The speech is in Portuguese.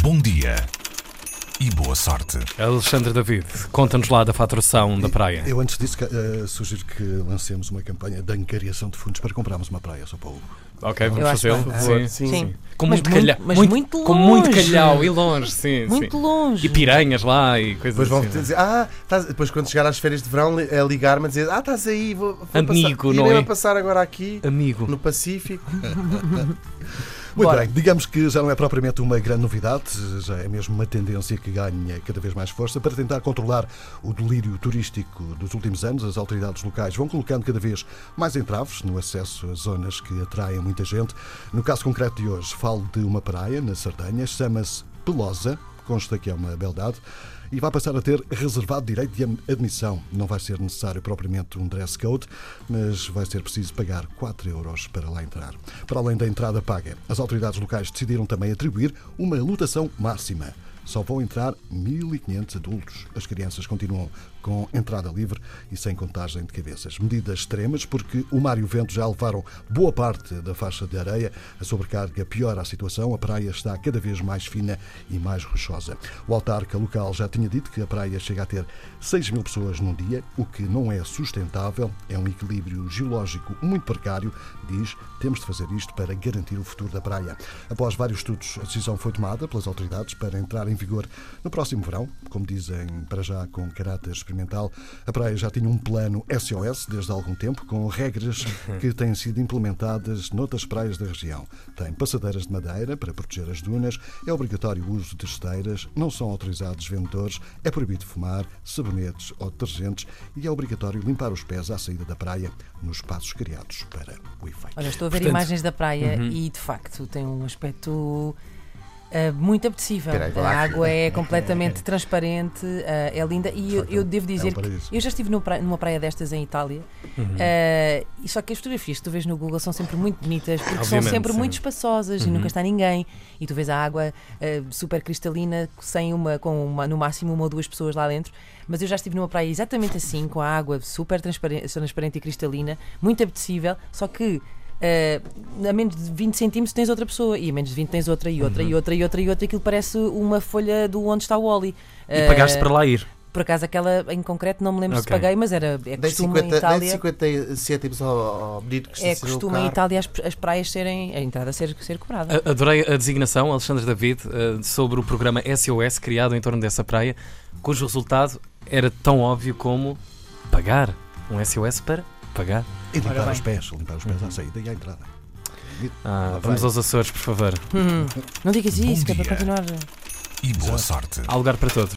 Bom dia e boa sorte. Alexandre David, conta-nos lá da faturação da praia. Eu antes disso eh, sugiro que lancemos uma campanha de angariação de fundos para comprarmos uma praia só para o. Ok, vamos fazê-lo. bem. Sim, Sim. sim. Com Mas muito muito- calhau. mas muito Com muito longe. calhau e longe, sim. Muito sim. longe. E piranhas lá e coisas Depois vão assim. dizer, ah, estás- depois quando chegar às férias de verão, é ligar-me a dizer, ah, estás aí, vou, vou Amigo, passar, não irei é? a passar agora aqui Amigo. no Pacífico. Muito Bora. bem, digamos que já não é propriamente uma grande novidade, já é mesmo uma tendência que ganha cada vez mais força. Para tentar controlar o delírio turístico dos últimos anos, as autoridades locais vão colocando cada vez mais entraves no acesso a zonas que atraem muita gente. No caso concreto de hoje, falo de uma praia na Sardanha, chama-se Pelosa, consta que é uma beldade, e vai passar a ter reservado direito de admissão. Não vai ser necessário propriamente um dress code, mas vai ser preciso pagar 4 euros para lá entrar. Para além da entrada paga, as autoridades locais decidiram também atribuir uma lotação máxima. Só vão entrar 1.500 adultos. As crianças continuam com entrada livre e sem contagem de cabeças. Medidas extremas porque o mar e o vento já levaram boa parte da faixa de areia. A sobrecarga piora a situação. A praia está cada vez mais fina e mais rochosa. O autarca local já tinha dito que a praia chega a ter 6 mil pessoas num dia, o que não é sustentável. É um equilíbrio geológico muito precário. Diz, temos de fazer isto para garantir o futuro da praia. Após vários estudos, a decisão foi tomada pelas autoridades para entrar em vigor no próximo verão. Como dizem, para já com caráter experimental, a praia já tinha um plano SOS desde há algum tempo, com regras que têm sido implementadas noutras praias da região. Tem passadeiras de madeira para proteger as dunas, é obrigatório o uso de esteiras, não são autorizados vendedores, é proibido fumar, sabonetes ou detergentes e é obrigatório limpar os pés à saída da praia nos espaços criados para o efeito. Olha, estou a ver Portanto- imagens da praia Uhum. e de facto tem um aspecto ah, muito apetecível. Espera aí, vou a água é completamente transparente, ah, é linda e eu, eu devo é um dizer que eu já estive no pra- numa praia destas em Itália Uhum. ah, e só que as fotografias que tu vês no Google são sempre muito bonitas porque são Obviamente, sempre sim. muito espaçosas e Uhum. nunca está ninguém e tu vês a água super cristalina sem uma com uma, no máximo uma ou duas pessoas lá dentro mas eu já estive numa praia exatamente assim com a água super transparente, transparente e cristalina muito apetecível só que ah, a menos de 20 centímetros tens outra pessoa e a menos de 20 tens outra e outra Uhum. e outra e outra e outra aquilo parece uma folha do onde está o Wally E pagaste Ah, para lá ir. por acaso aquela em concreto não me lembro se Ok. paguei mas era é Dei costume em 50, dei Itália 50 cêntimos ao, ao menino que é costume em. Itália as, as praias serem a entrada ser, ser cobrada A- Adorei a designação, Alexandre David, eh, sobre o programa SOS criado em torno dessa praia, cujo resultado era tão óbvio como pagar. Um SOS para pagar. E limpar os pés, limpar os pés Uhum. à saída e à entrada. Ah, vamos aos Açores, por favor. Hum, não digas isso que é para continuar E boa sorte. Há lugar para todos.